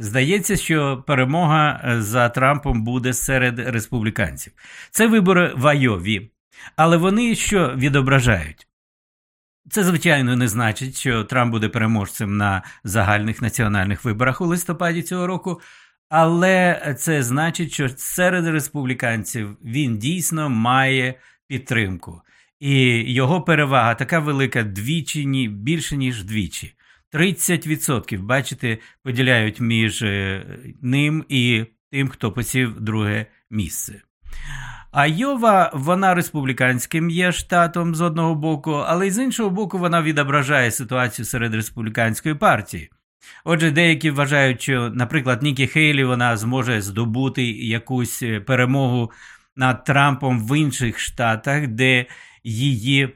здається, що перемога е, за Трампом буде серед республіканців. Це вибори в Айові, але вони що відображають? Це, звичайно, не значить, що Трамп буде переможцем на загальних національних виборах у листопаді цього року. Але це значить, що серед республіканців він дійсно має підтримку. І його перевага така велика двічі, більше, ніж двічі. 30%, бачите, поділяють між е, ним і тим, хто посів друге місце. Айова, вона республіканським є штатом з одного боку, але з іншого боку, вона відображає ситуацію серед республіканської партії. Отже, деякі вважають, що, наприклад, Нікі Хейлі вона зможе здобути якусь е, перемогу над Трампом в інших штатах, де її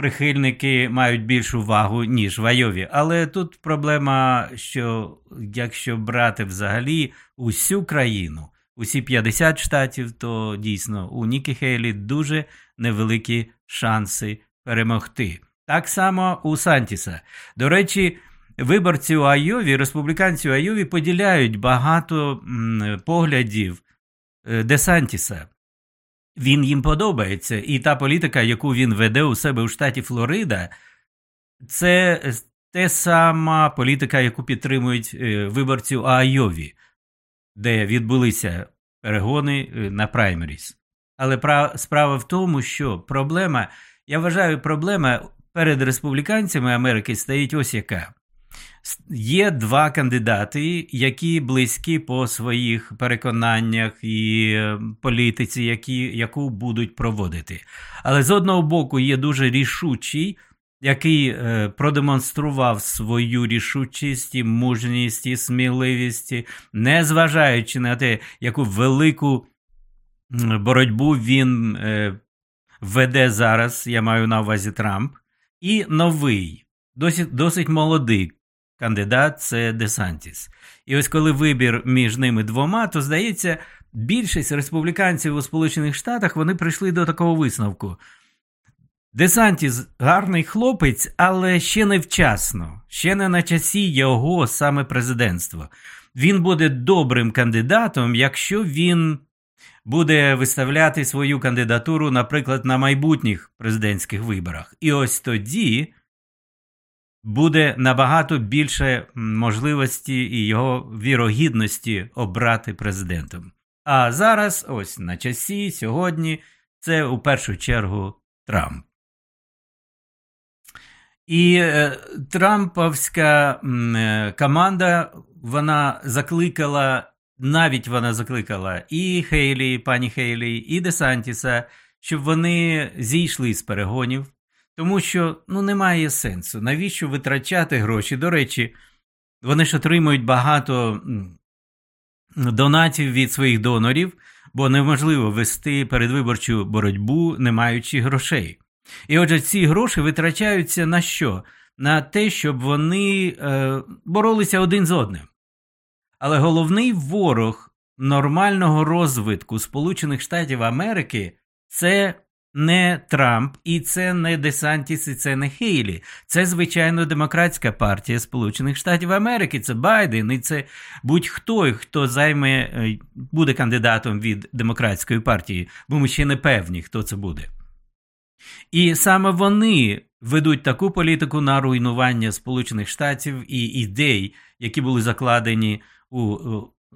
прихильники мають більшу вагу, ніж в Айові. Але тут проблема, що якщо брати взагалі усю країну, усі 50 штатів, то дійсно у Нікі Хейлі дуже невеликі шанси перемогти. Так само у Сантіса. До речі, виборці у Айові, республіканці у Айові поділяють багато поглядів е, Десантіса. Він їм подобається, і та політика, яку він веде у себе у штаті Флорида, це те сама політика, яку підтримують е, виборці у Айові, де відбулися перегони е, на праймеріс. Але справа в тому, що проблема, я вважаю, проблема перед республіканцями Америки стоїть ось яка. Є два кандидати, які близькі по своїх переконаннях і е, політиці, які, яку будуть проводити. Але з одного боку є дуже рішучий, який е, продемонстрував свою рішучість, і мужність і сміливість, незважаючи на те, яку велику боротьбу він е, веде зараз, я маю на увазі Трамп, і новий, досить, досить молодий кандидат це Десантіс. І ось коли вибір між ними двома, то здається, більшість республіканців у Сполучених Штатах вони прийшли до такого висновку. Десантіс гарний хлопець, але ще не вчасно, ще не на часі його саме президентства. Він буде добрим кандидатом, якщо він буде виставляти свою кандидатуру, наприклад, на майбутніх президентських виборах. І ось тоді буде набагато більше можливості і його вірогідності обрати президентом. А зараз, ось на часі, сьогодні, це у першу чергу Трамп. І е, Трамповська е, команда вона закликала, навіть вона закликала і Хейлі, пані Хейлі, і Десантіса, щоб вони зійшли з перегонів, тому що ну, немає сенсу. Навіщо витрачати гроші? До речі, вони ж отримують багато донатів від своїх донорів, бо неможливо вести передвиборчу боротьбу, не маючи грошей. І отже, ці гроші витрачаються на що? На те, щоб вони е, боролися один з одним. Але головний ворог нормального розвитку Сполучених Штатів Америки це не Трамп, і це не Десантіс, і це не Хейлі. Це, звичайно, демократська партія Сполучених Штатів Америки, це Байден, і це будь-хто, хто займе, е, буде кандидатом від демократської партії, бо ми ще не певні, хто це буде. І саме вони ведуть таку політику на руйнування Сполучених Штатів і ідей, які були закладені у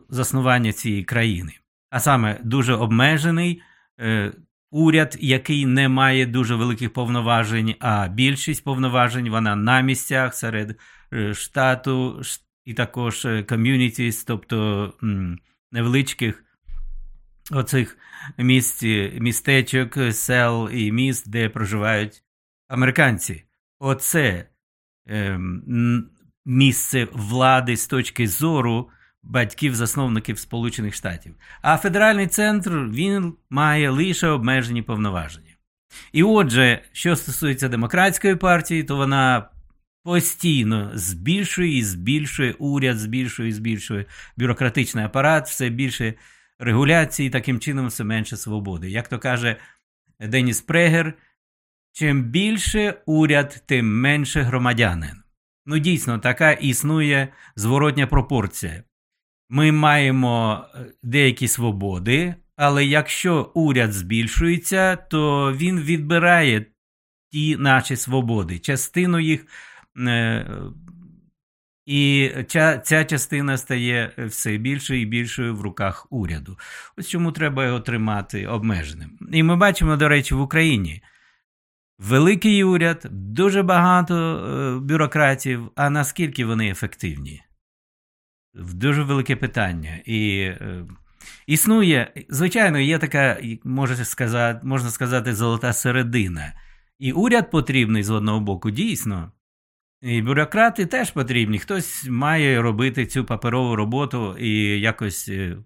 заснування цієї країни. А саме дуже обмежений е, уряд, який не має дуже великих повноважень, а більшість повноважень вона на місцях серед е, штату і також е, тобто невеличких оцих місць, містечок, сел і міст, де проживають американці. Оце е, місце влади з точки зору батьків-засновників Сполучених Штатів. А федеральний центр він має лише обмежені повноваження. І отже, що стосується демократської партії, то вона постійно збільшує і збільшує уряд, збільшує і збільшує бюрократичний апарат, все більше регуляції, таким чином все менше свободи. Як то каже Деніс Прегер, чим більше уряд, тим менше громадянин. Ну, дійсно, така існує зворотня пропорція. Ми маємо е, деякі свободи, але якщо уряд збільшується, то він відбирає ті наші свободи, частину їх. Е, і ця, ця частина стає все більше і більшою в руках уряду. Ось чому треба його тримати обмеженим. І ми бачимо, до речі, в Україні великий уряд, дуже багато е, бюрократів, а наскільки вони ефективні? Дуже велике питання. І е, існує, звичайно, є така, можна сказати, можна сказати, золота середина. І уряд потрібний з одного боку, дійсно. І бюрократи теж потрібні. Хтось має робити цю паперову роботу і якось е,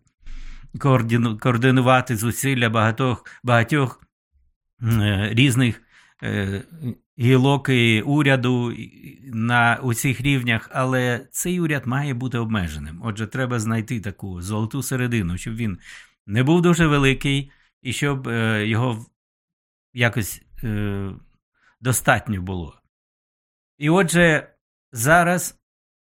координувати зусилля багатьох багатьох е, різних е, гілок уряду на усіх рівнях, але цей уряд має бути обмеженим. Отже, треба знайти таку золоту середину, щоб він не був дуже великий і щоб його якось достатньо було. І отже, зараз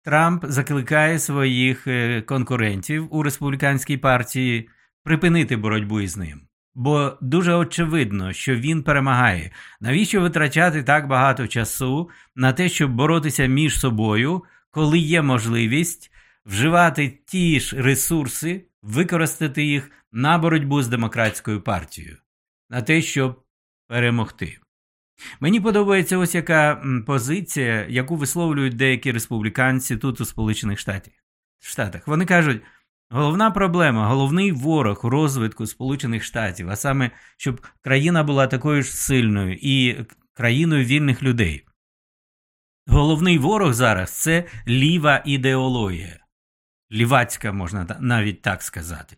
Трамп закликає своїх е, конкурентів у республіканській партії припинити боротьбу із ним. Бо дуже очевидно, що він перемагає. Навіщо витрачати так багато часу на те, щоб боротися між собою, коли є можливість вживати ті ж ресурси, використати їх на боротьбу з демократською партією, на те, щоб перемогти? Мені подобається ось яка позиція, яку висловлюють деякі республіканці тут у Сполучених Штатах. Вони кажуть, головна проблема, головний ворог розвитку Сполучених Штатів, а саме, щоб країна була такою ж сильною і країною вільних людей. Головний ворог зараз це ліва ідеологія, лівацька, можна навіть так сказати,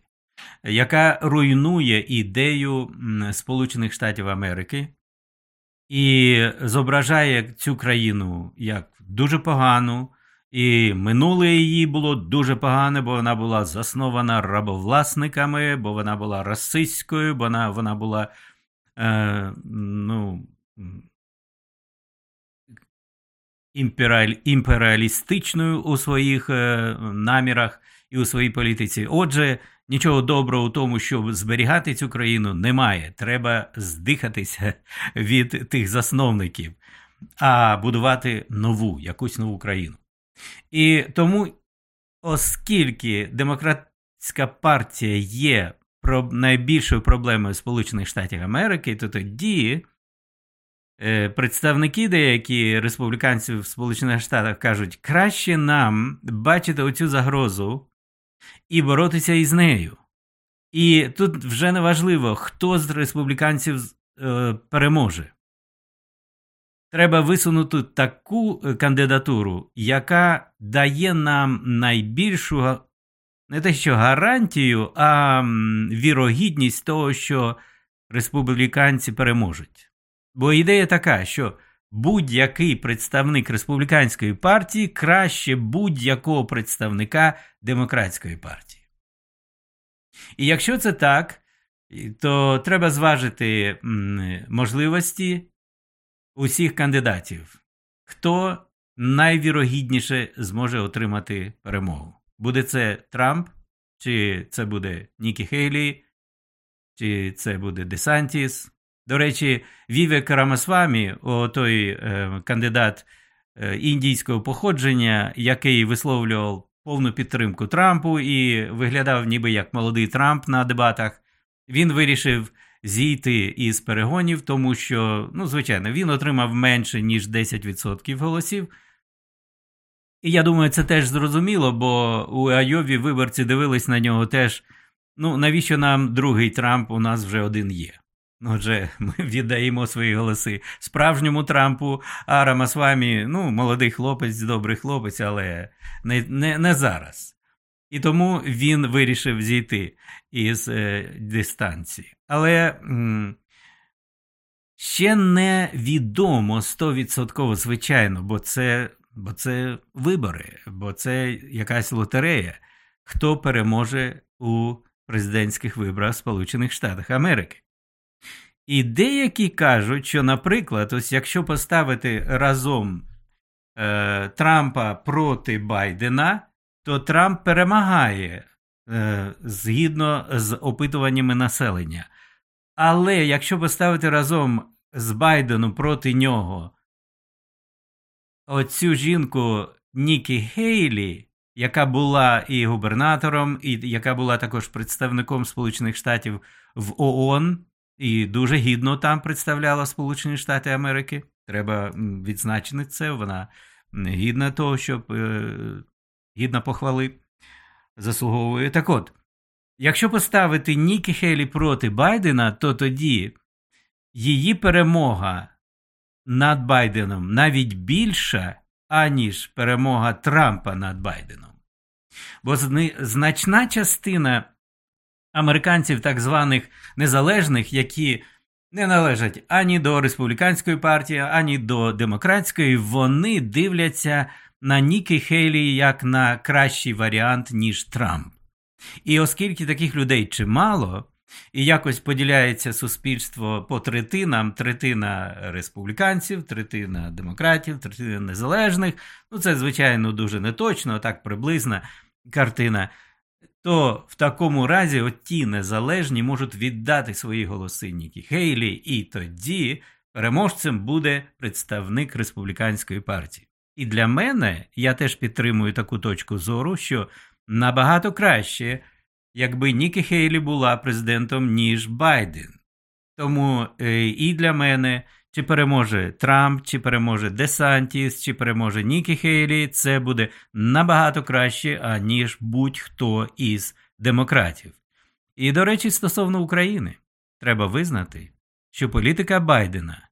яка руйнує ідею Сполучених Штатів Америки і зображає цю країну як дуже погану, і минуле її було дуже погане, бо вона була заснована рабовласниками, бо вона була расистською, бо вона вона була е, ну, імперіалістичною у своїх е, намірах і у своїй політиці. Отже, Нічого доброго у тому, щоб зберігати цю країну, немає. Треба здихатися від тих засновників, а будувати нову, якусь нову країну. І тому, оскільки демократська партія є найбільшою проблемою Сполучених Штатів Америки, то тоді е, представники деякі республіканців в Сполучених Штатах кажуть, краще нам бачити оцю загрозу і боротися із нею. І тут вже не важливо, хто з республіканців е, переможе. Треба висунути таку е, кандидатуру, яка дає нам найбільшу не те що гарантію, а вірогідність того, що республіканці переможуть. Бо ідея така, що будь-який представник республіканської партії краще будь-якого представника демократської партії. І якщо це так, то треба зважити можливості усіх кандидатів, хто найвірогідніше зможе отримати перемогу. Буде це Трамп, чи це буде Нікі Хейлі, чи це буде Десантіс, до речі, Віве Карамасвамі, той е, кандидат е, індійського походження, який висловлював повну підтримку Трампу і виглядав ніби як молодий Трамп на дебатах, він вирішив зійти із перегонів, тому що, ну, звичайно, він отримав менше, ніж 10% голосів. І я думаю, це теж зрозуміло, бо у Айові виборці дивились на нього теж. Ну, навіщо нам другий Трамп? У нас вже один є. Отже, ми віддаємо свої голоси справжньому Трампу, а Рамасвамі, ну, молодий хлопець, добрий хлопець, але не не, не зараз. І тому він вирішив зійти із е, дистанції. Але ще не відомо 100% звичайно, бо це, бо це вибори, бо це якась лотерея, хто переможе у президентських виборах Сполучених Штатів Америки. І деякі кажуть, що, наприклад, ось якщо поставити разом е, Трампа проти Байдена, то Трамп перемагає е, згідно з опитуваннями населення. Але якщо поставити разом з Байденом проти нього оцю жінку Нікі Гейлі, яка була і губернатором, і яка була також представником Сполучених Штатів в ООН, і дуже гідно там представляла Сполучені Штати Америки. Треба відзначити це. Вона гідна того, щоб е, гідна похвали заслуговує. Так от, якщо поставити Нікі Хейлі проти Байдена, то тоді її перемога над Байденом навіть більша, аніж перемога Трампа над Байденом. Бо значна частина американців, так званих незалежних, які не належать ані до республіканської партії, ані до демократської, вони дивляться на Нікі Хейлі як на кращий варіант, ніж Трамп. І оскільки таких людей чимало, і якось поділяється суспільство по третинам: третина республіканців, третина демократів, третина незалежних. Ну, це, звичайно, дуже неточно, так приблизна картина. То в такому разі от ті незалежні можуть віддати свої голоси Нікі Хейлі, і тоді переможцем буде представник республіканської партії. І для мене я теж підтримую таку точку зору, що набагато краще якби Нікі Хейлі була президентом, ніж Байден. Тому е, і для мене, чи переможе Трамп, чи переможе Десантіс, чи переможе Нікі Хейлі, це буде набагато краще, аніж будь-хто із демократів. І, до речі, стосовно України, треба визнати, що політика Байдена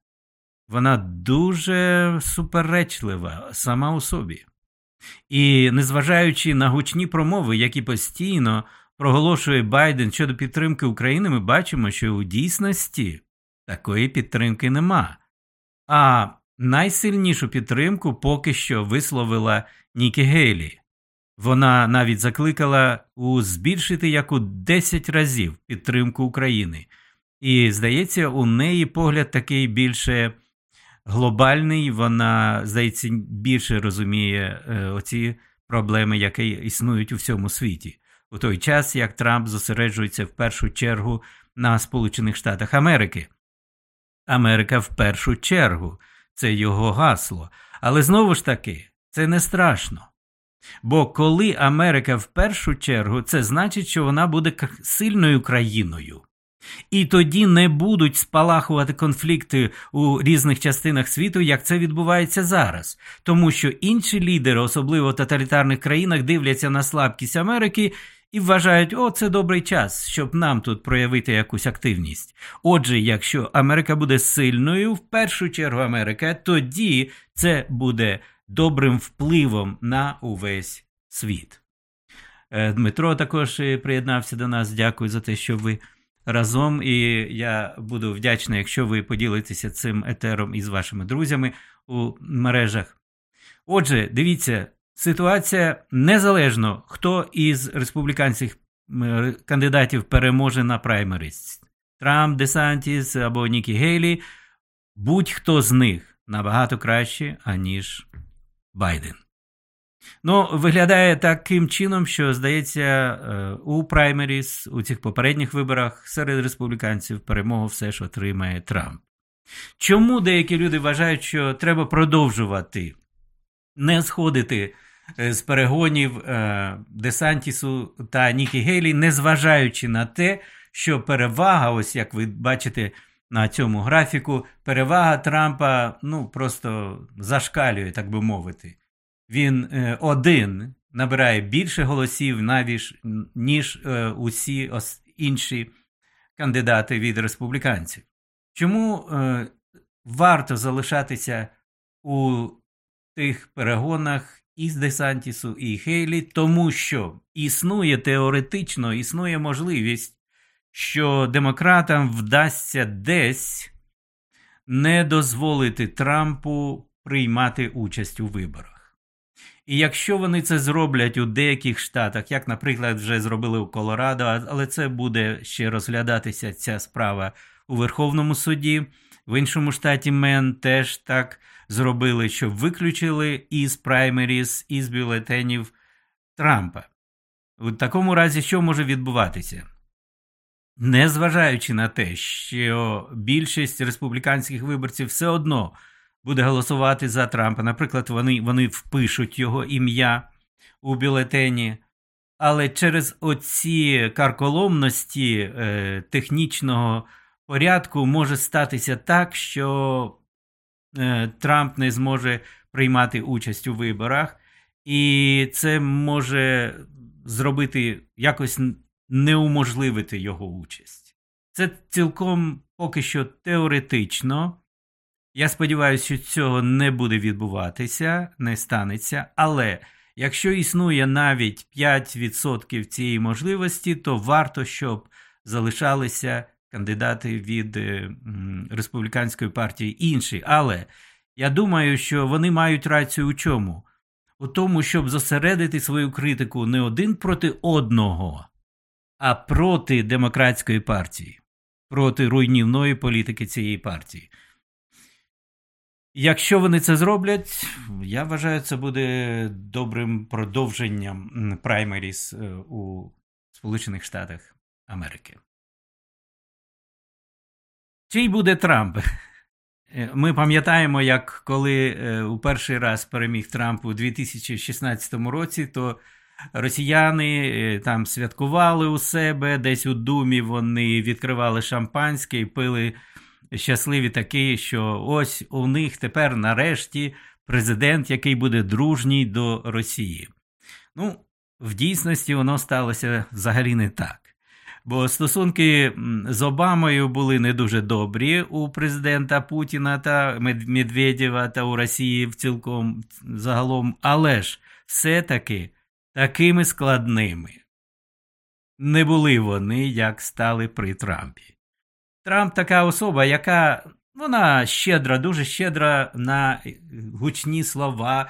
вона дуже суперечлива сама у собі. І незважаючи на гучні промови, які постійно проголошує Байден щодо підтримки України, ми бачимо, що у дійсності такої підтримки нема. А найсильнішу підтримку поки що висловила Нікі Гейлі. Вона навіть закликала у збільшити як у 10 разів підтримку України. І, здається, у неї погляд такий більше глобальний, вона, здається, більше розуміє е, оці проблеми, які існують у всьому світі у той час як Трамп зосереджується в першу чергу на Сполучених Штатах Америки. Америка в першу чергу це його гасло. Але знову ж таки, це не страшно. Бо коли Америка в першу чергу, це значить, що вона буде сильною країною. І тоді не будуть спалахувати конфлікти у різних частинах світу, як це відбувається зараз, тому що інші лідери, особливо в тоталітарних країнах, дивляться на слабкість Америки і вважають, о, це добрий час, щоб нам тут проявити якусь активність. Отже, якщо Америка буде сильною, в першу чергу Америка, тоді це буде добрим впливом на увесь світ. Е, Дмитро також приєднався до нас. Дякую за те, що ви разом. І я буду вдячний, якщо ви поділитеся цим етером із вашими друзями у мережах. Отже, дивіться, ситуація незалежно, хто із республіканських кандидатів переможе на праймеріс. Трамп, Десантіс або Нікі Гейлі, будь-хто з них набагато краще, аніж Байден. Ну, виглядає таким чином, що, здається, е, у праймеріс, у цих попередніх виборах серед республіканців перемогу все ж отримає Трамп. Чому деякі люди вважають, що треба продовжувати не сходити е, з перегонів е, Десантісу та Нікі Гейлі, незважаючи на те, що перевага, ось як ви бачите на цьому графіку, перевага Трампа ну, просто зашкалює, так би мовити. Він е, один набирає більше голосів, навіть, ніж усі інші кандидати від республіканців. Чому варто залишатися у тих перегонах із Десантісу і Хейлі, тому що існує теоретично, існує можливість, що демократам вдасться десь не дозволити Трампу приймати участь у виборах. І якщо вони це зроблять у деяких штатах, як, наприклад, вже зробили у Колорадо, але це буде ще розглядатися ця справа у Верховному суді, в іншому штаті Мен теж так зробили, що виключили із праймеріс, із бюлетенів Трампа. У такому разі, що може відбуватися? Незважаючи на те, що більшість республіканських виборців все одно буде голосувати за Трампа. Наприклад, вони вони впишуть його ім'я у бюлетені, але через оці карколомності е, технічного порядку може статися так, що е, Трамп не зможе приймати участь у виборах, і це може зробити якось неуможливити його участь. Це цілком поки що теоретично. Я сподіваюся, що цього не буде відбуватися, не станеться. Але якщо існує навіть 5% цієї можливості, то варто, щоб залишалися кандидати від е, республіканської партії інші. Але я думаю, що вони мають рацію у чому? У тому, щоб зосередити свою критику не один проти одного, а проти демократської партії, проти руйнівної політики цієї партії. Якщо вони це зроблять, я вважаю, це буде добрим продовженням праймеріс е, у Сполучених Штатах Америки. Чий буде Трамп? Е, ми пам'ятаємо, як коли е, у перший раз переміг Трамп у 2016 році, то росіяни там святкували у себе, десь у Думі вони відкривали шампанське і пили щасливі такі, що ось у них тепер нарешті президент, який буде дружній до Росії. Ну, в дійсності воно сталося взагалі не так. Бо стосунки з Обамою були не дуже добрі у президента Путіна та Медведєва та у Росії в цілком загалом, але ж все-таки такими складними не були вони, як стали при Трампі. Трамп така особа, яка вона щедра, дуже щедра на гучні слова,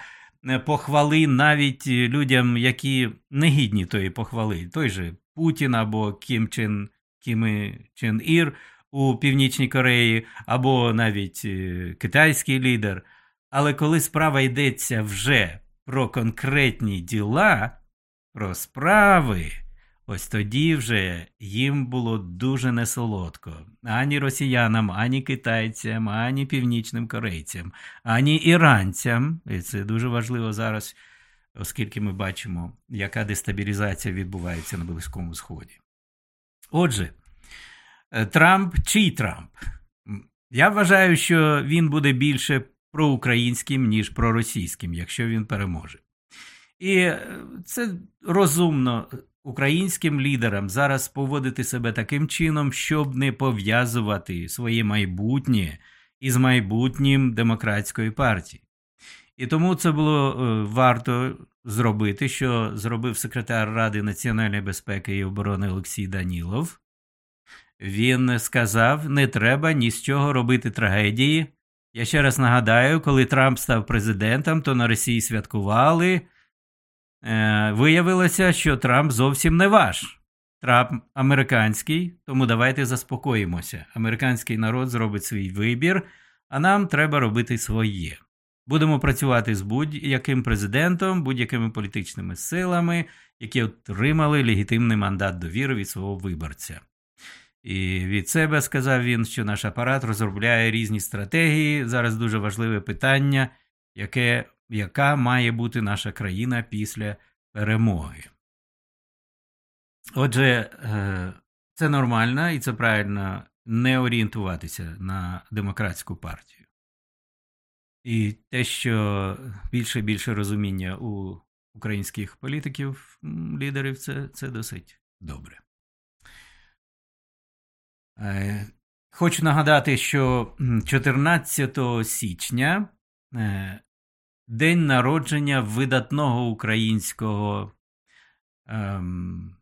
е, похвали навіть людям, які не гідні тої похвали. Той же Путін або Кім Чен, Кім Чен Ір у Північній Кореї, або навіть е, китайський лідер. Але коли справа йдеться вже про конкретні діла, про справи. Ось тоді вже їм було дуже несолодко ані росіянам, ані китайцям, ані північним корейцям, ані іранцям. І це дуже важливо зараз, оскільки ми бачимо, яка дестабілізація відбувається на Близькому Сході. Отже, е, Трамп чий Трамп? Я вважаю, що він буде більше проукраїнським, ніж проросійським, якщо він переможе. І е, це розумно українським лідерам зараз поводити себе таким чином, щоб не пов'язувати своє майбутнє із майбутнім демократської партії. І тому це було е, варто зробити, що зробив секретар Ради національної безпеки і оборони Олексій Данілов. Він сказав: не треба ні з чого робити трагедії. Я ще раз нагадаю, коли Трамп став президентом, то на Росії святкували. Е, виявилося, що Трамп зовсім не ваш. Трамп американський, тому давайте заспокоїмося. Американський народ зробить свій вибір, а нам треба робити своє. Будемо працювати з будь-яким президентом, будь-якими політичними силами, які отримали легітимний мандат довіри від свого виборця. І від себе сказав він, що наш апарат розробляє різні стратегії. Зараз дуже важливе питання, яке яка має бути наша країна після перемоги. Отже, е, це нормально і це правильно не орієнтуватися на демократську партію. І те, що більше і більше розуміння у українських політиків, лідерів, це, це досить добре. Е, хочу нагадати, що 14 січня е, день народження видатного українського, ем,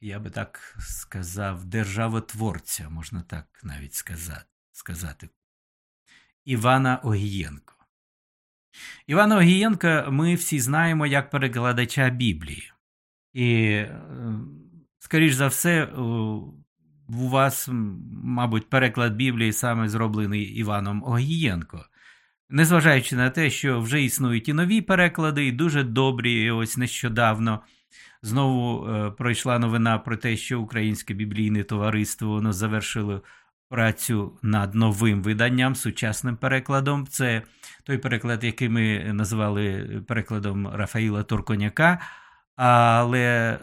я би так сказав, державотворця, можна так навіть сказати, Івана Огієнко. Івана Огієнка ми всі знаємо як перекладача Біблії. І, ем, скоріш за все, у вас, мабуть, переклад Біблії саме зроблений Іваном Огієнко. Незважаючи на те, що вже існують і нові переклади, і дуже добрі, і ось нещодавно знову е, пройшла новина про те, що Українське біблійне товариство воно завершило працю над новим виданням, сучасним перекладом. Це той переклад, який ми називали перекладом Рафаїла Турконяка. Але е,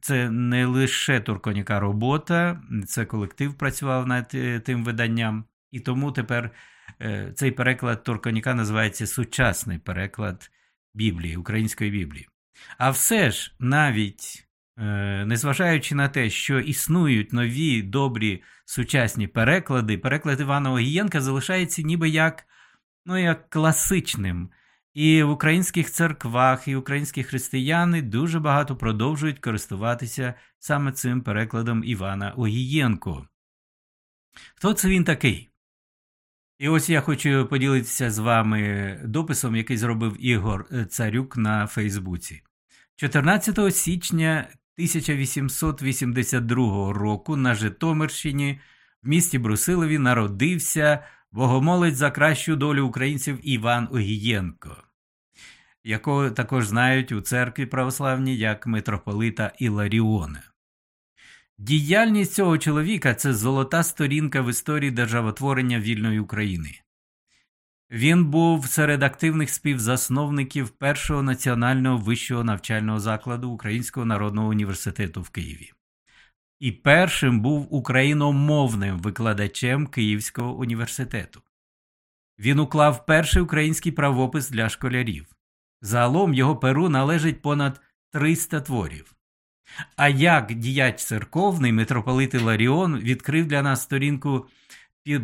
це не лише Турконяка робота, це колектив працював над е, тим виданням, і тому тепер цей переклад Турконяка називається сучасний переклад Біблії, української Біблії. А все ж, навіть незважаючи на те, що існують нові добрі сучасні переклади, переклад Івана Огієнка залишається ніби як, ну, як класичним. І в українських церквах, і українські християни дуже багато продовжують користуватися саме цим перекладом Івана Огієнко. Хто це він такий? І ось я хочу поділитися з вами дописом, який зробив Ігор Царюк на Фейсбуці. 14 січня 1882 року на Житомирщині в місті Брусилові народився богомолець за кращу долю українців Іван Огієнко якого також знають у церкві православній як митрополита Іларіона. Діяльність цього чоловіка це золота сторінка в історії державотворення вільної України. Він був серед активних співзасновників першого національного вищого навчального закладу Українського народного університету в Києві. І першим був україномовним викладачем Київського університету. Він уклав перший український правопис для школярів. Загалом його перу належить понад 300 творів. А як діяч церковний митрополит Іларіон відкрив для нас сторінку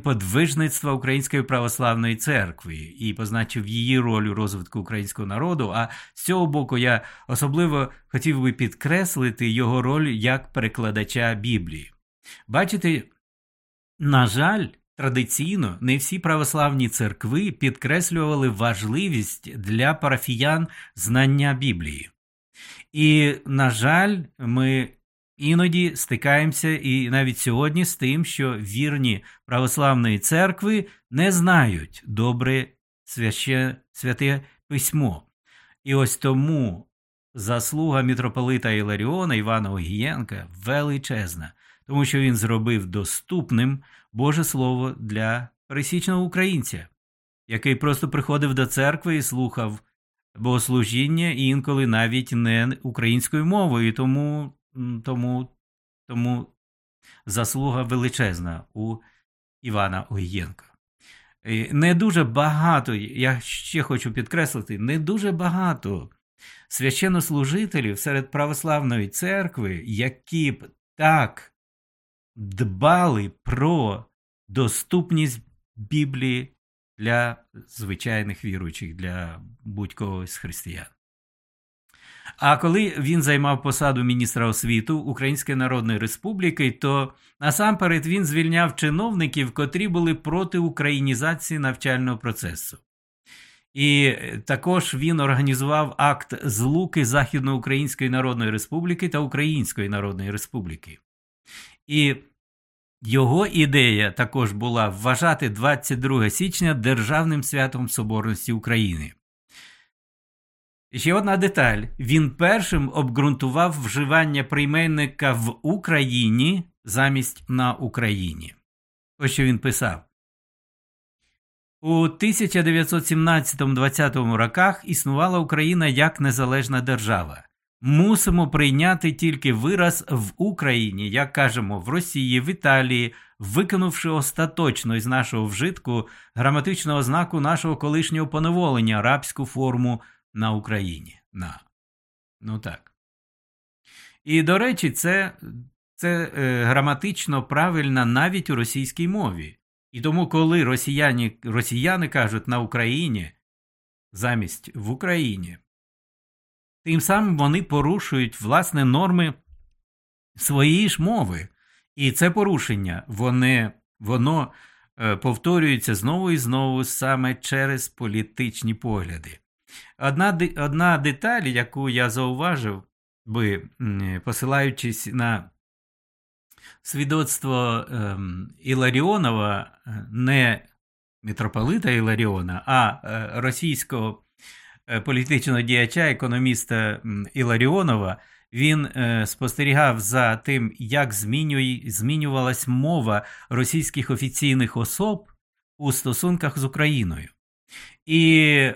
подвижництва Української православної церкви і позначив її роль у розвитку українського народу. А з цього боку я особливо хотів би підкреслити його роль як перекладача Біблії. Бачите, на жаль, Традиційно не всі православні церкви підкреслювали важливість для парафіян знання Біблії. І, на жаль, ми іноді стикаємося і навіть сьогодні з тим, що вірні православної церкви не знають добре свяще, святе письмо. І ось тому заслуга мітрополита Іларіона Івана Огієнка величезна, тому що він зробив доступним. Боже Слово для пересічного українця, який просто приходив до церкви і слухав богослужіння інколи навіть не українською мовою, тому, тому, тому заслуга величезна у Івана Огієнка. Не дуже багато, я ще хочу підкреслити, не дуже багато священнослужителів серед православної церкви, які б так дбали про доступність Біблії для звичайних віруючих, для будь-кого з християн. А коли він займав посаду міністра освіту Української Народної Республіки, то насамперед він звільняв чиновників, котрі були проти українізації навчального процесу. І також він організував акт злуки Західноукраїнської Народної Республіки та Української Народної Республіки. І його ідея також була вважати 22 січня Державним святом Соборності України. Ще одна деталь: він першим обґрунтував вживання прийменника в Україні замість на Україні. Ось що він писав. У 1917-20 роках існувала Україна як незалежна держава мусимо прийняти тільки вираз в Україні, як кажемо, в Росії, в Італії, викинувши остаточно із нашого вжитку граматичного знаку нашого колишнього поневолення арабську форму на Україні. На. Ну так. І, до речі, це це е, граматично правильно навіть у російській мові. І тому, коли росіяни, росіяни кажуть на Україні замість в Україні, Тим самим вони порушують власне норми своєї ж мови. І це порушення вони, воно е, повторюється знову і знову саме через політичні погляди. Одна одна деталь, яку я зауважив би, посилаючись на свідоцтво ем, Іларіонова, е, не митрополита Іларіона, а е, російського політичного діяча, економіста Іларіонова, Він е, спостерігав за тим, як змінює, змінювалась мова російських офіційних особ у стосунках з Україною. І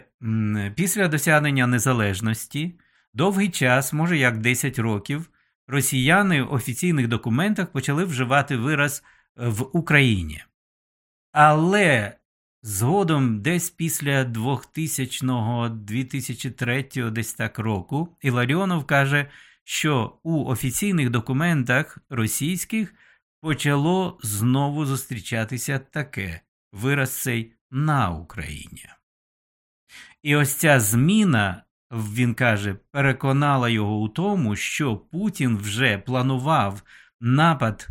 після досягнення незалежності довгий час, може як 10 років, росіяни в офіційних документах почали вживати вираз в Україні. Але згодом, десь після 2000-2003 десь так року, Іларіонов каже, що у офіційних документах російських почало знову зустрічатися таке вираз цей на Україні. І ось ця зміна, він каже, переконала його у тому, що Путін вже планував напад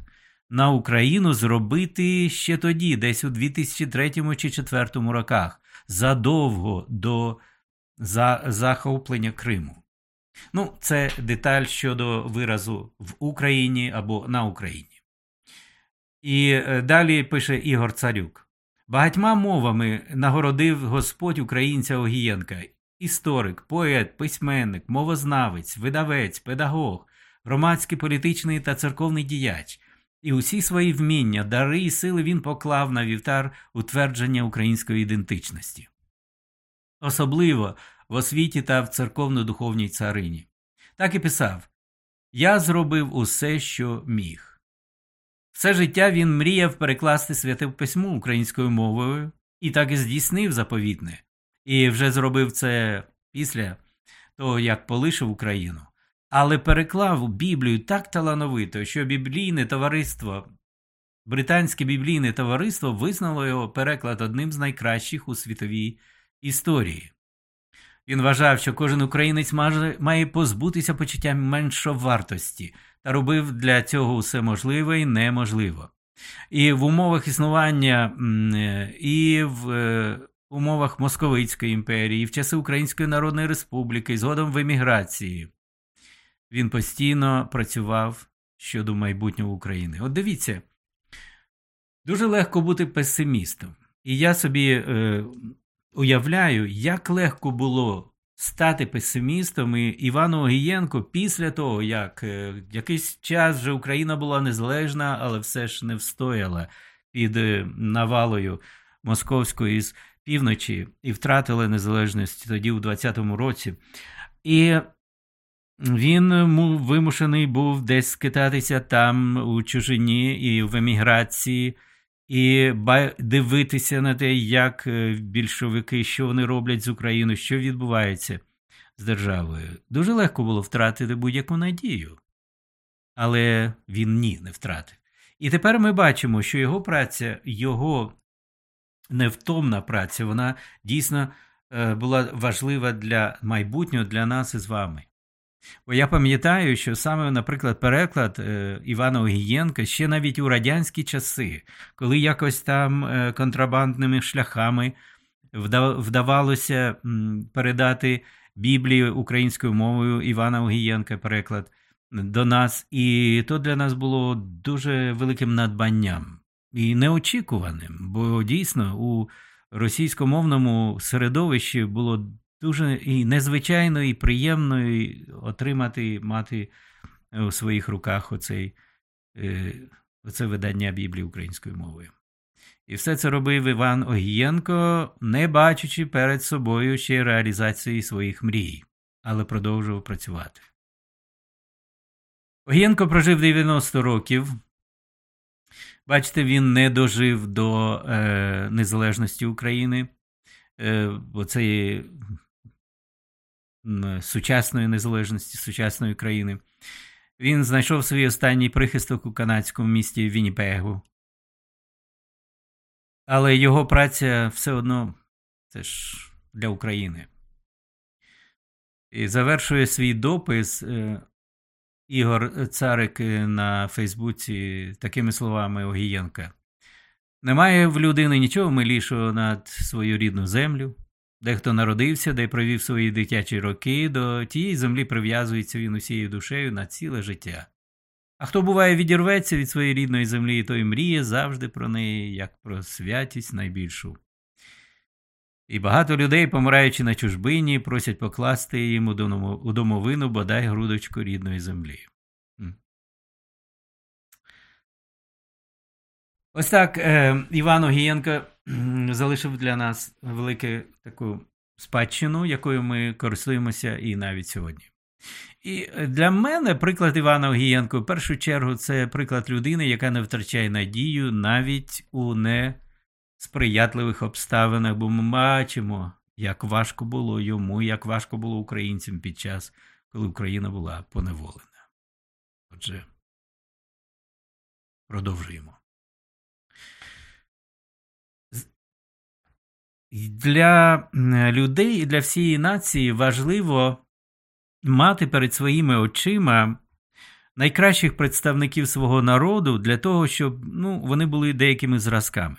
на Україну зробити ще тоді, десь у 2003 чи 2004 роках, задовго до захоплення Криму. Ну, це деталь щодо виразу в Україні або на Україні. І е, далі пише Ігор Царюк. Багатьма мовами нагородив Господь українця Огієнка, історик, поет, письменник, мовознавець, видавець, педагог, громадський політичний та церковний діяч, і усі свої вміння, дари і сили він поклав на вівтар утвердження української ідентичності. Особливо в освіті та в церковно-духовній царині. Так і писав Я зробив усе, що міг. Все життя він мріяв перекласти святе письмо українською мовою і так і здійснив заповітне, і вже зробив це після того, як полишив Україну але переклав Біблію так талановито, що біблійне товариство, британське біблійне товариство визнало його переклад одним з найкращих у світовій історії. Він вважав, що кожен українець має позбутися почуття меншовартості та робив для цього усе можливе і неможливо. І в умовах існування, і в е, умовах Московицької імперії, і в часи Української Народної Республіки, і згодом в еміграції, він постійно працював щодо майбутнього України. От дивіться, дуже легко бути песимістом. І я собі е, уявляю, як легко було стати песимістом і Івану Огієнко після того, як е, якийсь час вже Україна була незалежна, але все ж не встояла під е, навалою московської з півночі і втратила незалежність тоді, у 20-му році. І він вимушений був десь скитатися там у чужині і в еміграції, і дивитися на те, як е, більшовики, що вони роблять з Україною, що відбувається з державою. Дуже легко було втратити будь-яку надію. Але він ні, не втратив. І тепер ми бачимо, що його праця, його невтомна праця, вона дійсно е, була важлива для майбутнього, для нас із вами. Бо я пам'ятаю, що саме, наприклад, переклад е, Івана Огієнка ще навіть у радянські часи, коли якось там е, контрабандними шляхами вдавалося передати Біблію українською мовою Івана Огієнка, переклад до нас, і то для нас було дуже великим надбанням і неочікуваним, бо дійсно у російськомовному середовищі було дуже і незвичайно, і приємно отримати, мати у своїх руках оцей, е, оце видання Біблії українською мовою. І все це робив Іван Огієнко, не бачачи перед собою ще реалізації своїх мрій, але продовжував працювати. Огієнко прожив 90 років. Бачите, він не дожив до е, незалежності України. Е, бо це сучасної незалежності, сучасної країни. Він знайшов свій останній прихисток у канадському місті Вінніпегу. Але його праця все одно це ж для України. І завершує свій допис е, Ігор Царик на Фейсбуці такими словами Огієнка. Немає в людини нічого милішого над свою рідну землю. Дехто народився, де провів свої дитячі роки, до тієї землі прив'язується він усією душею на ціле життя. А хто буває відірветься від своєї рідної землі, той мріє завжди про неї, як про святість найбільшу. І багато людей, помираючи на чужбині, просять покласти їм у домовину бодай грудочку рідної землі. Ось так е, Іван Огієнко залишив для нас велику таку спадщину, якою ми користуємося і навіть сьогодні. І для мене приклад Івана Огієнко в першу чергу це приклад людини, яка не втрачає надію навіть у несприятливих обставинах, бо ми бачимо, як важко було йому, як важко було українцям під час, коли Україна була поневолена. Отже, продовжуємо. Для людей і для всієї нації важливо мати перед своїми очима найкращих представників свого народу для того, щоб ну, вони були деякими зразками.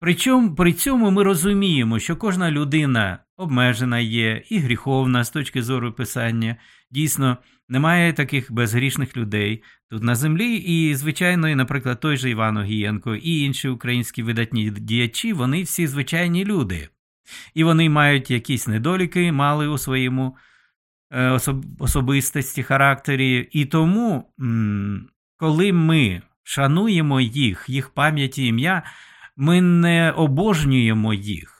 Причому при цьому ми розуміємо, що кожна людина обмежена є і гріховна з точки зору писання. Дійсно, немає таких безгрішних людей тут на землі. І, звичайно, і, наприклад, той же Іван Огієнко і інші українські видатні діячі, вони всі звичайні люди. І вони мають якісь недоліки, мали у своєму е, особистості, характері. І тому, коли ми шануємо їх, їх пам'яті ім'я, ми не обожнюємо їх.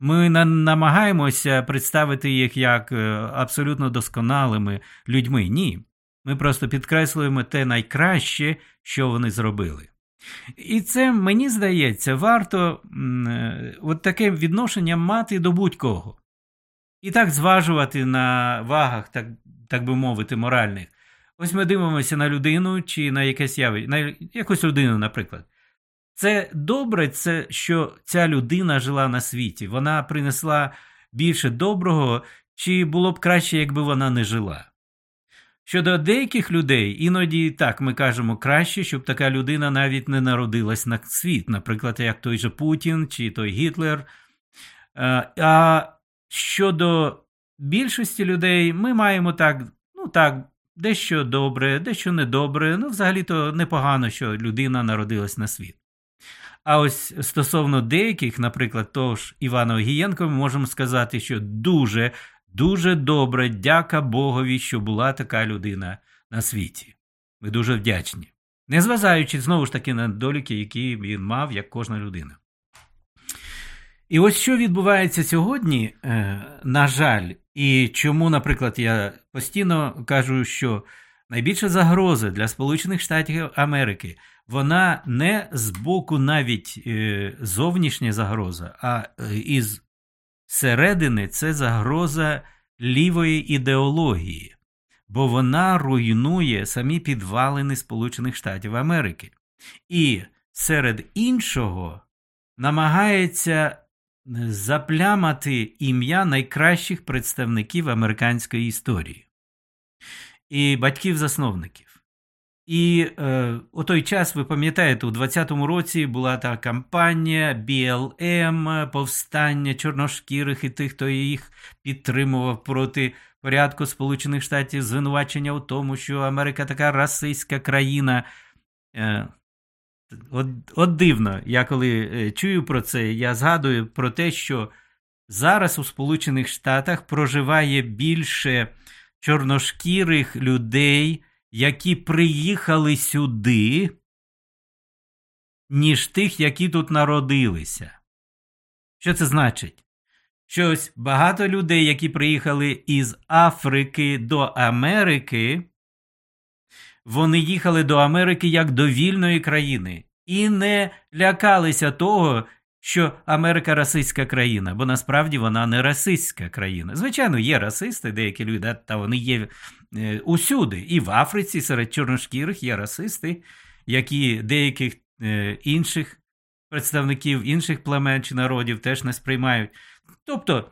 Ми намагаємося представити їх як е, абсолютно досконалими людьми. Ні. Ми просто підкреслюємо те найкраще, що вони зробили. І це, мені здається, варто е, от таке відношення мати до будь-кого. І так зважувати на вагах, так так би мовити, моральних. Ось ми дивимося на людину чи на якесь явище, на якусь людину, наприклад. Це добре, це що ця людина жила на світі. Вона принесла більше доброго, чи було б краще, якби вона не жила. Щодо деяких людей, іноді так ми кажемо краще, щоб така людина навіть не народилась на світ, наприклад, як той же Путін чи той Гітлер. Е, а щодо більшості людей, ми маємо так, ну так, дещо добре, дещо недобре, ну, взагалі-то непогано, що людина народилась на світ. А ось стосовно деяких, наприклад, того ж Івана Огієнко, ми можемо сказати, що дуже, дуже добре, дяка Богові, що була така людина на світі. Ми дуже вдячні. Незважаючи знову ж таки на доліки, які він мав, як кожна людина. І ось що відбувається сьогодні, е, на жаль, і чому, наприклад, я постійно кажу, що найбільша загроза для Сполучених Штатів Америки вона не з боку навіть е, зовнішня загроза, а е, із середини це загроза лівої ідеології, бо вона руйнує самі підвалини Сполучених Штатів Америки. І серед іншого намагається заплямати ім'я найкращих представників американської історії і батьків-засновників. І е, у той час, ви пам'ятаєте, у 20-му році була та кампанія BLM, повстання чорношкірих і тих, хто їх підтримував проти порядку Сполучених Штатів, звинувачення у тому, що Америка така расистська країна. Е, От, от дивно, я коли е, чую про це, я згадую про те, що зараз у Сполучених Штатах проживає більше чорношкірих людей які приїхали сюди, ніж тих, які тут народилися. Що це значить? Що ось багато людей, які приїхали із Африки до Америки, вони їхали до Америки як до вільної країни і не лякалися того, що Америка расистська країна, бо насправді вона не расистська країна. Звичайно, є расисти, деякі люди, та вони є усюди. І в Африці серед чорношкірих є расисти, які деяких е, інших представників інших племен чи народів теж не сприймають. Тобто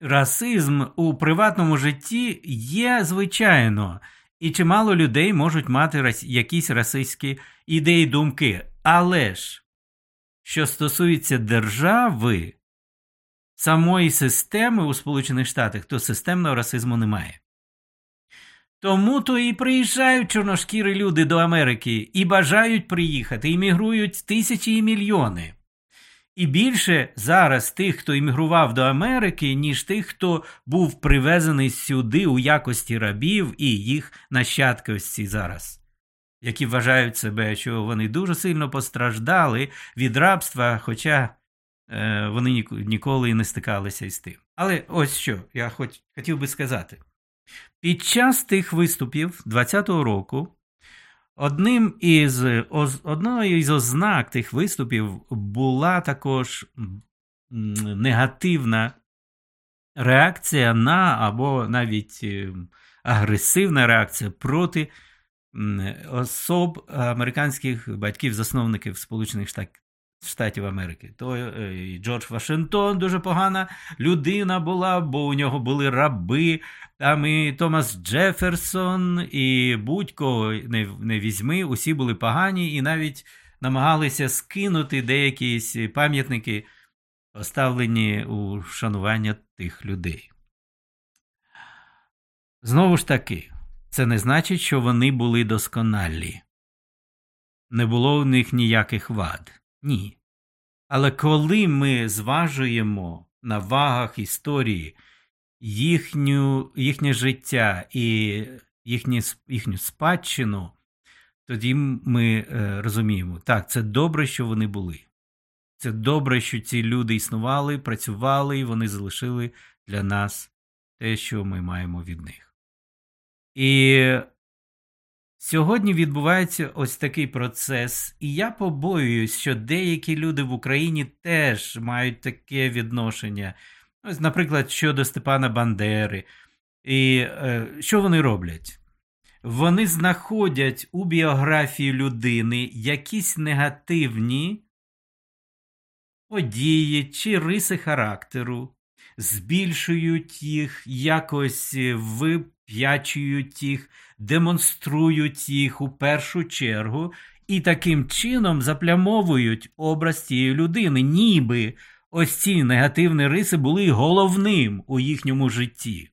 расизм у приватному житті є звичайно, і чимало людей можуть мати якісь расистські ідеї, думки. Але ж. Що стосується держави, самої системи у Сполучених Штатах, то системного расизму немає. Тому то і приїжджають чорношкірі люди до Америки і бажають приїхати, іммігрують тисячі і мільйони. І більше зараз тих, хто іммігрував до Америки, ніж тих, хто був привезений сюди у якості рабів і їх нащадки зараз, які вважають себе, що вони дуже сильно постраждали від рабства, хоча е, вони ніколи і не стикалися із тим. Але ось що я хоч, хотів би сказати. Під час тих виступів 20-го року Одним із одною із ознак тих виступів була також негативна реакція на або навіть е, агресивна реакція проти особ американських батьків-засновників Сполучених Штатів Штатів Америки. То е, Джордж Вашингтон дуже погана людина була, бо у нього були раби. Там і Томас Джеферсон, і будь-кого не, не візьми, усі були погані і навіть намагалися скинути деякі пам'ятники, поставлені у шанування тих людей. Знову ж таки, це не значить, що вони були досконалі. Не було в них ніяких вад. Ні. Але коли ми зважуємо на вагах історії їхню, їхнє життя і їхні, їхню спадщину, тоді ми е, розуміємо, так, це добре, що вони були. Це добре, що ці люди існували, працювали, і вони залишили для нас те, що ми маємо від них. І сьогодні відбувається ось такий процес, і я побоююсь, що деякі люди в Україні теж мають таке відношення. Ось, наприклад, щодо Степана Бандери. І е, що вони роблять? Вони знаходять у біографії людини якісь негативні події чи риси характеру, збільшують їх, якось вип'ячують їх, демонструють їх у першу чергу і таким чином заплямовують образ цієї людини, ніби ось ці негативні риси були головним у їхньому житті.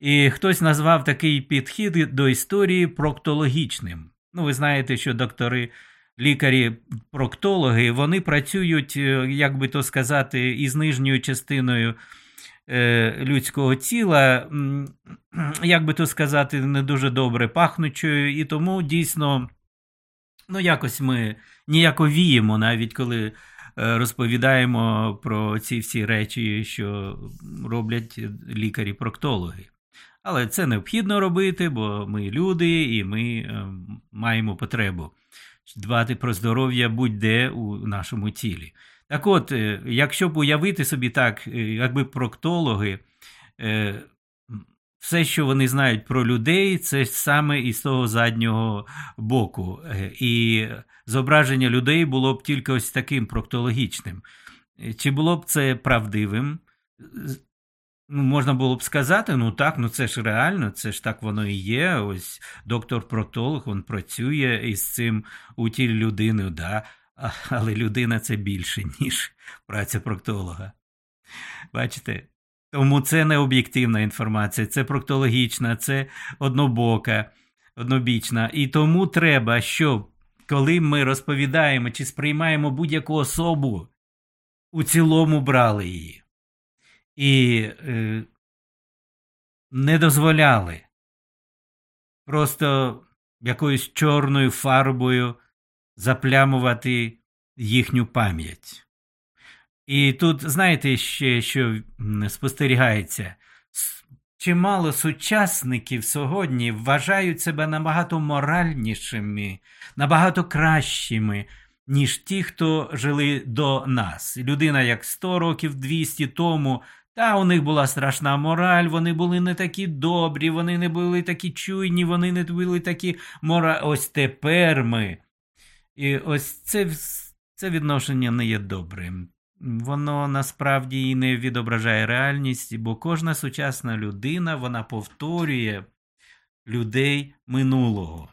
І хтось назвав такий підхід до історії проктологічним. Ну, ви знаєте, що доктори, лікарі-проктологи, вони працюють, е, як би то сказати, із нижньою частиною е, людського тіла, як би то сказати, не дуже добре пахнучою, і тому дійсно, ну, якось ми ніяковіємо, навіть коли розповідаємо про ці всі речі, що роблять лікарі-проктологи. Але це необхідно робити, бо ми люди і ми е, маємо потребу дбати про здоров'я будь-де у нашому тілі. Так от, е, якщо б уявити собі так, якби проктологи все, що вони знають про людей, це саме із того заднього боку. Е, і зображення людей було б тільки ось таким проктологічним. Е, чи було б це правдивим? Ну, Можна було б сказати, ну так, ну це ж реально, це ж так воно і є. Ось доктор-проктолог він працює із цим у тілі людини, да. але людина це більше, ніж праця проктолога. Бачите? Тому це не об'єктивна інформація, це проктологічна, це однобока, однобічна. І тому треба, щоб коли ми розповідаємо чи сприймаємо будь-яку особу, у цілому брали її. І е, не дозволяли просто якоюсь чорною фарбою заплямувати їхню пам'ять. І тут, знаєте, ще що спостерігається, чимало сучасників сьогодні вважають себе набагато моральнішими, набагато кращими, ніж ті, хто жили до нас. Людина, як 100 років 200 тому. Та у них була страшна мораль, вони були не такі добрі, вони не були такі чуйні, вони не були такі мора. Ось тепер ми. І ось це це відношення не є добрим воно насправді і не відображає реальність, бо кожна сучасна людина вона повторює людей минулого.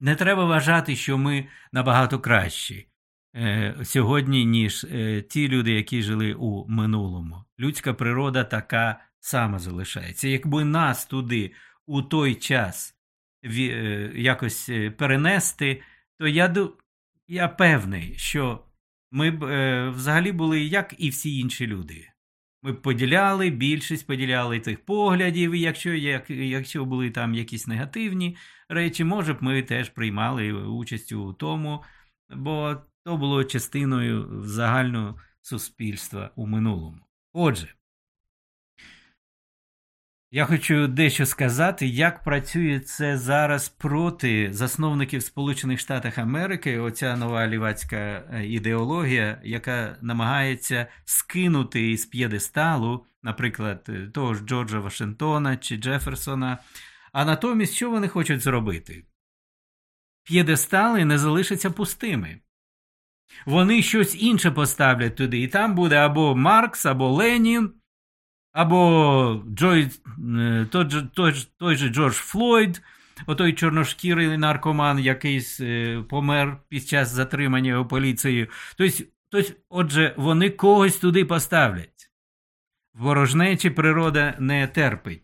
Не треба вважати, що ми набагато кращі е, сьогодні, ніж е, ті люди, які жили у минулому. Людська природа така сама залишається. Якби нас туди у той час е, якось е, перенести, то я я певний, що ми б е, взагалі були як і всі інші люди. Ми б поділяли, більшість поділяли тих поглядів, і якщо як, якщо були там якісь негативні речі, може б ми теж приймали участь у тому, бо то було частиною загального суспільства у минулому. Отже, я хочу дещо сказати, як працює це зараз проти засновників Сполучених Штатів Америки. Оця нова лівацька е, ідеологія, яка намагається скинути із п'єдесталу, наприклад, е, того ж Джорджа Вашингтона чи Джеферсона. А натомість, що вони хочуть зробити? П'єдестали не залишаться пустими. Вони щось інше поставлять туди, і там буде або Маркс, або Ленін. Або Джой, е, той, той, той же Джордж Флойд, отой чорношкірий наркоман, який е, помер під час затримання його поліцією. Тобто, тобто, отже, вони когось туди поставлять. Ворожнечі природа не терпить.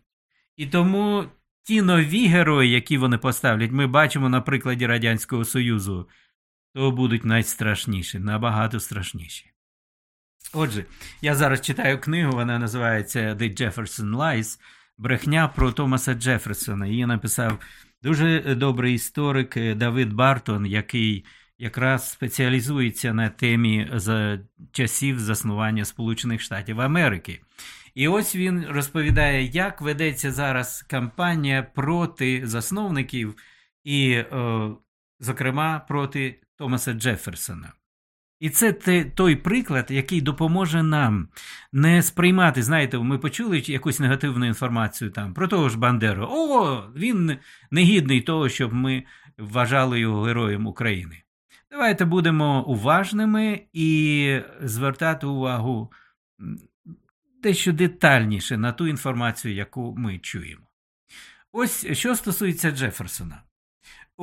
І тому ті нові герої, які вони поставлять, ми бачимо на прикладі Радянського Союзу, то будуть найстрашніші, набагато страшніші. Отже, я зараз читаю книгу, вона називається The Jefferson Lies Брехня про Томаса Джеферсона. Її написав дуже добрий історик Давид Бартон, який якраз спеціалізується на темі за часів заснування Сполучених Штатів Америки. І ось він розповідає, як ведеться зараз кампанія проти засновників і, зокрема, проти Томаса Джеферсона. І це той приклад, який допоможе нам не сприймати. Знаєте, ми почули якусь негативну інформацію там про того ж Бандеру. О, він негідний того, щоб ми вважали його героєм України. Давайте будемо уважними і звертати увагу дещо детальніше на ту інформацію, яку ми чуємо. Ось що стосується Джеферсона.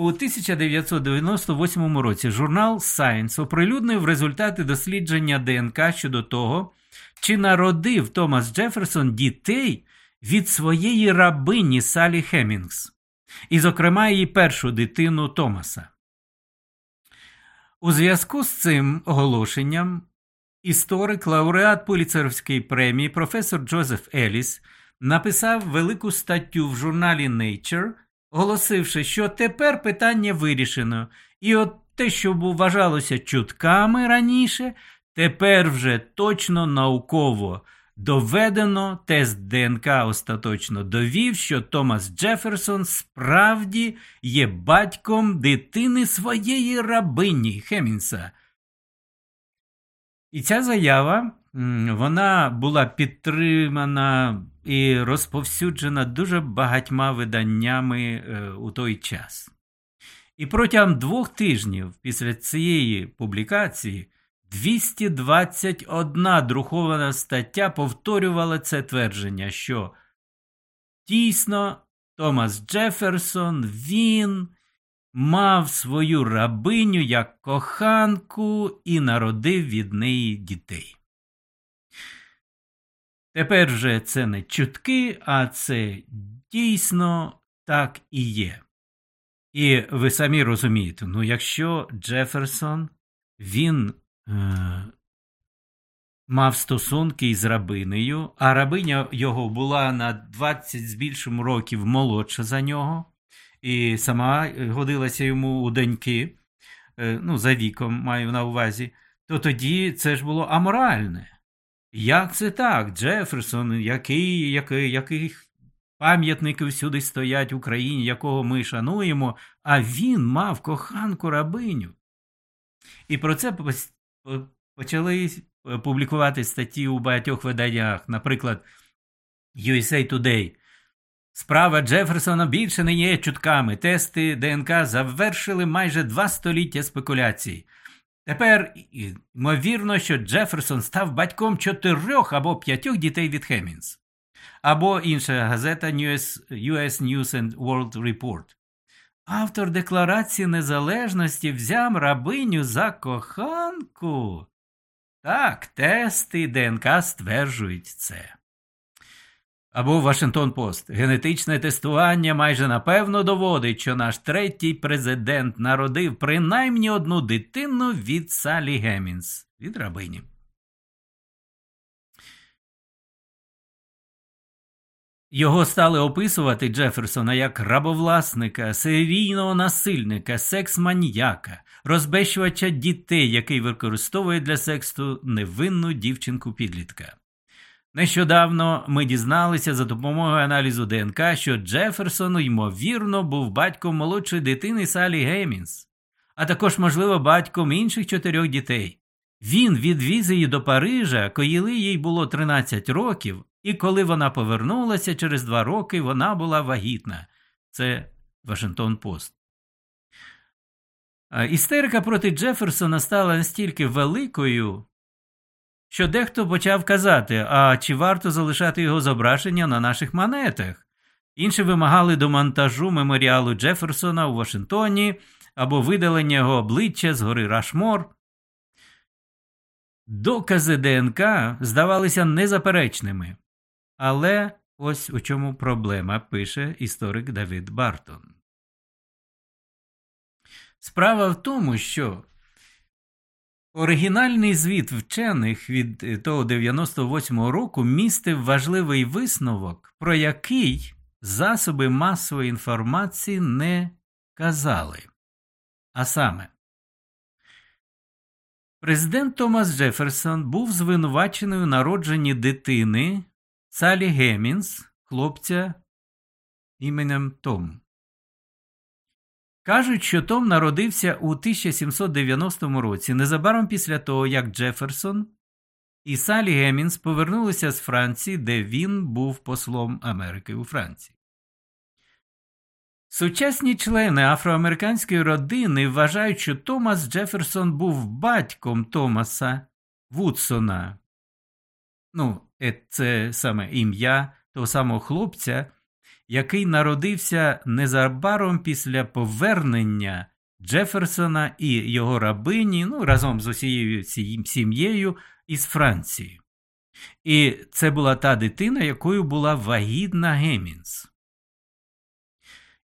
У 1998 році журнал Science оприлюднив результати дослідження ДНК щодо того, чи народив Томас Джеферсон дітей від своєї рабині Салі Хемінгс, і, зокрема, її першу дитину Томаса. У зв'язку з цим оголошенням історик, лауреат Пуліцерівської премії професор Джозеф Еліс написав велику статтю в журналі Nature оголосивши, що тепер питання вирішено, і от те, що вважалося чутками раніше, тепер вже точно науково доведено, тест ДНК остаточно довів, що Томас Джеферсон справді є батьком дитини своєї рабині Хемінса. І ця заява вона була підтримана і розповсюджена дуже багатьма виданнями е, у той час. І протягом двох тижнів після цієї публікації 221 друкована стаття повторювала це твердження, що дійсно Томас Джеферсон він мав свою рабиню як коханку і народив від неї дітей. Тепер вже це не чутки, а це дійсно так і є. І ви самі розумієте, ну якщо Джеферсон він е, мав стосунки із рабинею, а рабиня його була на 20 з більшим років молодша за нього, і сама годилася йому у доньки, е, ну, за віком маю на увазі, то тоді це ж було аморальне. Як це так? Джеферсон, який, який, яких пам'ятники всюди стоять в Україні, якого ми шануємо, а він мав коханку рабиню. І про це почали публікувати статті у багатьох виданнях, наприклад, USA Today. Справа Джеферсона більше не є чутками. Тести ДНК завершили майже два століття спекуляцій. Тепер ймовірно, що Джеферсон став батьком чотирьох або п'ятьох дітей від Хемінс, або інша газета US, US News and World Report. Автор Декларації Незалежності взяв рабиню за коханку. Так, тести ДНК стверджують це. Або Вашингтон Пост. Генетичне тестування майже напевно доводить, що наш третій президент народив принаймні одну дитину від Салі Гемінс від рабині. Його стали описувати Джеферсона як рабовласника, серійного насильника, секс-маніяка, розбещувача дітей, який використовує для сексу невинну дівчинку підлітка. Нещодавно ми дізналися за допомогою аналізу ДНК, що Джеферсон, ймовірно, був батьком молодшої дитини Салі Геймінс, а також, можливо, батьком інших чотирьох дітей. Він відвіз її до Парижа, коли їй було 13 років, і коли вона повернулася через два роки, вона була вагітна. Це Вашингтон Пост. Істерика проти Джеферсона стала настільки великою, що дехто почав казати, а чи варто залишати його зображення на наших монетах? Інші вимагали до монтажу меморіалу Джеферсона у Вашингтоні або видалення його обличчя з гори Рашмор. Докази ДНК здавалися незаперечними. Але ось у чому проблема, пише історик Давид Бартон. Справа в тому, що оригінальний звіт вчених від е, того 98-го року містив важливий висновок, про який засоби масової інформації не казали. А саме, президент Томас Джеферсон був звинувачений у народженні дитини Салі Гемінс, хлопця іменем Том. Кажуть, що Том народився у 1790 році, незабаром після того, як Джеферсон і Салі Гемінс повернулися з Франції, де він був послом Америки у Франції. Сучасні члени афроамериканської родини вважають, що Томас Джеферсон був батьком Томаса Вудсона. Ну, е, це саме ім'я того самого хлопця, який народився незабаром після повернення Джеферсона і його рабині, ну, разом з усією сім'єю із Франції. І це була та дитина, якою була вагітна Гемінс.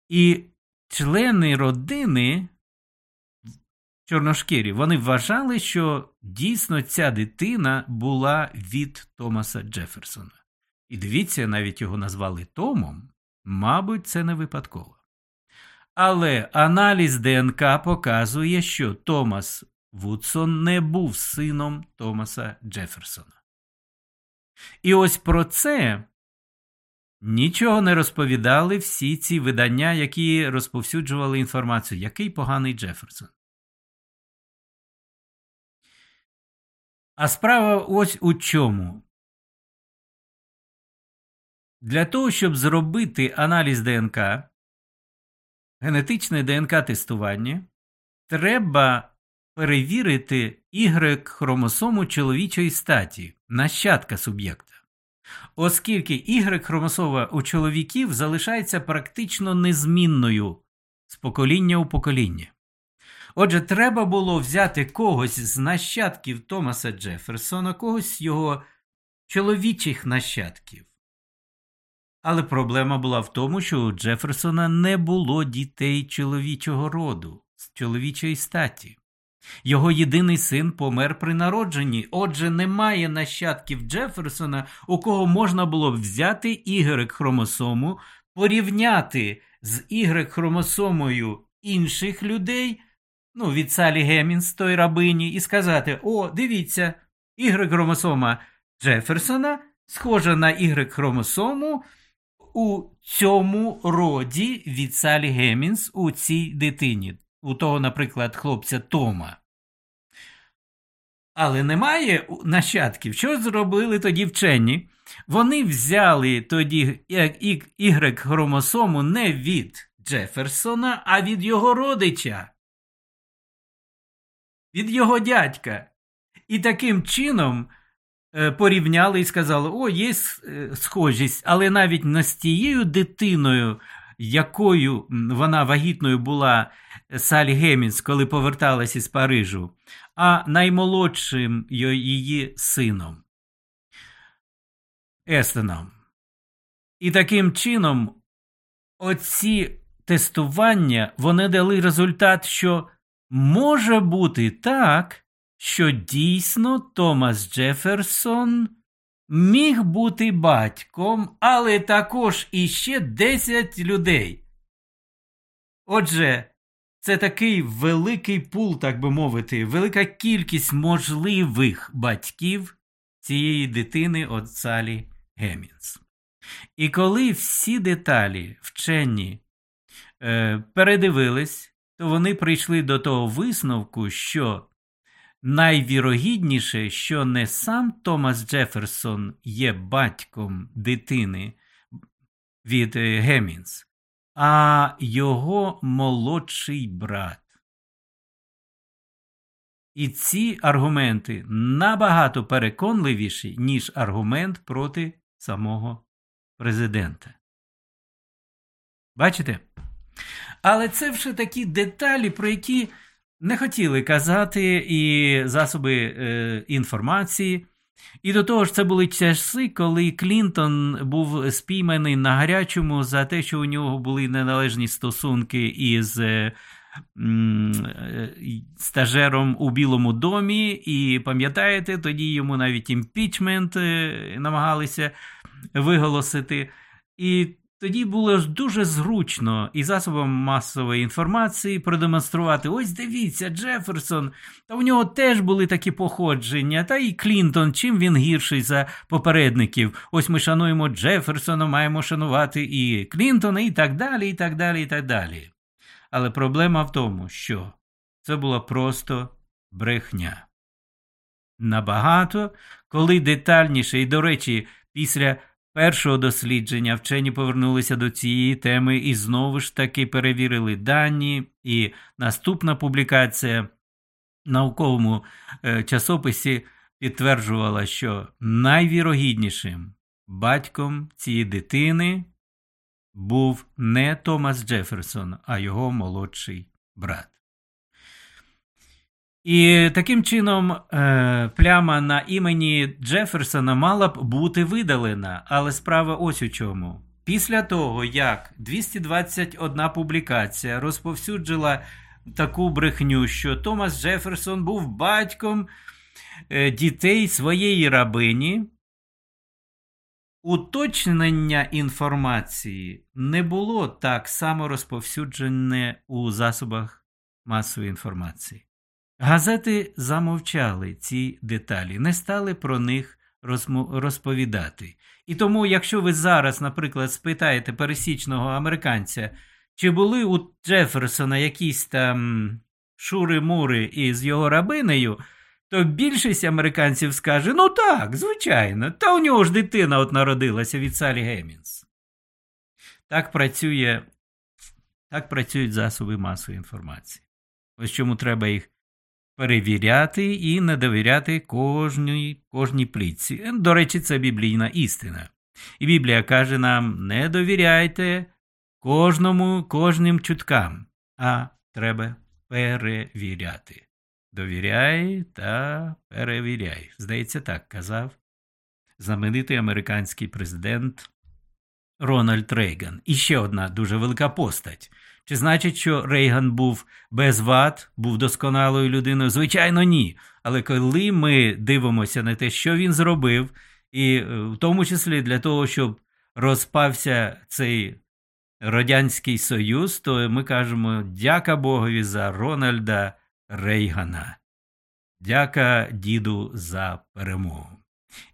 І члени родини чорношкірі, вони вважали, що дійсно ця дитина була від Томаса Джеферсона. І дивіться, навіть його назвали Томом, мабуть, це не випадково. Але аналіз ДНК показує, що Томас Вудсон не був сином Томаса Джеферсона. І ось про це нічого не розповідали всі ці видання, які розповсюджували інформацію, який поганий Джеферсон. А справа ось у чому. Для того, щоб зробити аналіз ДНК, генетичне ДНК-тестування, треба перевірити y хромосому чоловічої статі, нащадка суб'єкта. Оскільки y хромосома у чоловіків залишається практично незмінною з покоління у покоління. Отже, треба було взяти когось з нащадків Томаса Джеферсона, когось з його чоловічих нащадків. Але проблема була в тому, що у Джеферсона не було дітей чоловічого роду, з чоловічої статі. Його єдиний син помер при народженні, отже, немає нащадків Джеферсона, у кого можна було б взяти y хромосому, порівняти з y хромосомою інших людей ну, від Салі Гемінс, той рабині, і сказати: О, дивіться, y хромосома Джеферсона схожа на y хромосому у цьому роді від Салі Гемінс у цій дитині, у того, наприклад, хлопця Тома. Але немає нащадків. Що зробили тоді вчені? Вони взяли тоді y хромосому не від Джеферсона, а від його родича від його дядька. І таким чином порівняли і сказали: о, є е, схожість, але навіть не з тією дитиною, якою вона вагітною була е, Салі Гемінс, коли поверталася з Парижу, а наймолодшим її сином Естеном. І таким чином, оці тестування вони дали результат, що може бути так, що дійсно Томас Джеферсон міг бути батьком, але також іще 10 людей. Отже, це такий великий пул, так би мовити, велика кількість можливих батьків цієї дитини от Салі Гемінс. І коли всі деталі вчені е, передивились, то вони прийшли до того висновку, що найвірогідніше, що не сам Томас Джеферсон є батьком дитини від е, Гемінс, а його молодший брат. І ці аргументи набагато переконливіші, ніж аргумент проти самого президента. Бачите? Але це вже такі деталі, про які не хотіли казати і засоби е, інформації. І до того ж, це були часи, коли Клінтон був спійманий на гарячому за те, що у нього були неналежні стосунки із е, е, стажером у Білому домі. І пам'ятаєте, тоді йому навіть імпічмент е, намагалися виголосити. І тоді було дуже зручно і засобам масової інформації продемонструвати: ось дивіться, Джеферсон, та у нього теж були такі походження, та і Клінтон, чим він гірший за попередників. Ось ми шануємо Джеферсона, маємо шанувати і Клінтона, і так далі, і так далі, і так далі. Але проблема в тому, що це була просто брехня. Набагато, коли детальніше, і, до речі, після першого дослідження вчені повернулися до цієї теми і знову ж таки перевірили дані, і наступна публікація в науковому е, часописі підтверджувала, що найвірогіднішим батьком цієї дитини був не Томас Джеферсон, а його молодший брат. І таким чином е, пляма на імені Джеферсона мала б бути видалена, але справа ось у чому. Після того, як 221 публікація розповсюджила таку брехню, що Томас Джеферсон був батьком е, дітей своєї рабині, уточнення інформації не було так само розповсюджене у засобах масової інформації. Газети замовчали ці деталі, не стали про них розповідати. І тому, якщо ви зараз, наприклад, спитаєте пересічного американця, чи були у Джеферсона якісь там шури-мури із його рабинею, то більшість американців скаже: ну так, звичайно, та у нього ж дитина от народилася від Салі Гемінс. Так працює, так працюють засоби масової інформації. Ось чому треба їх перевіряти і не довіряти кожній кожній плітці. До речі, це біблійна істина. І Біблія каже нам: не довіряйте кожному, кожним чуткам, а треба перевіряти. Довіряй та перевіряй. Здається, так казав знаменитий американський президент Рональд Рейган. І ще одна дуже велика постать. Чи значить, що Рейган був без вад, був досконалою людиною? Звичайно, ні. Але коли ми дивимося на те, що він зробив, і е, в тому числі для того, щоб розпався цей Радянський Союз, то ми кажемо дяка Богові за Рональда Рейгана. Дяка діду за перемогу.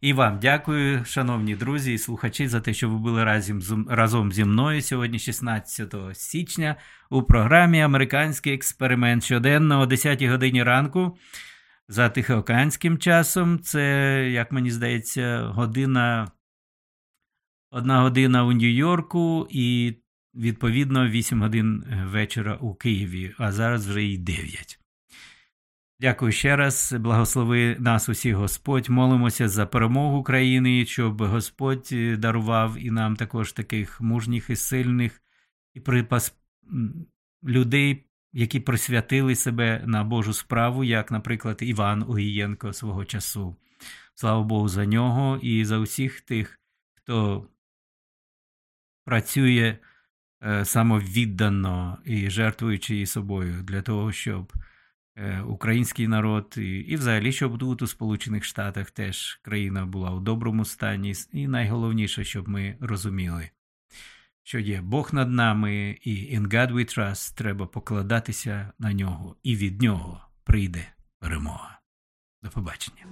І вам дякую, шановні друзі і слухачі, за те, що ви були разом зі мною сьогодні, 16 січня, у програмі Американський експеримент щоденно о 10 годині ранку. За тихоокеанським часом. Це, як мені здається, година, одна година у Нью-Йорку і, відповідно, 8 годин вечора у Києві, а зараз вже і 9. Дякую ще раз. Благослови нас усіх Господь. Молимося за перемогу України, щоб Господь е, дарував і нам також таких мужніх і сильних і припас людей, які присвятили себе на Божу справу, як, наприклад, Іван Угієнко свого часу. Слава Богу, за нього і за усіх тих, хто працює е, самовіддано і жертвуючи і собою для того, щоб український народ і, і взагалі, щоб тут у Сполучених Штатах теж країна була у доброму стані, і найголовніше, щоб ми розуміли, що є Бог над нами, і in God we trust, треба покладатися на нього, і від нього прийде перемога. До побачення.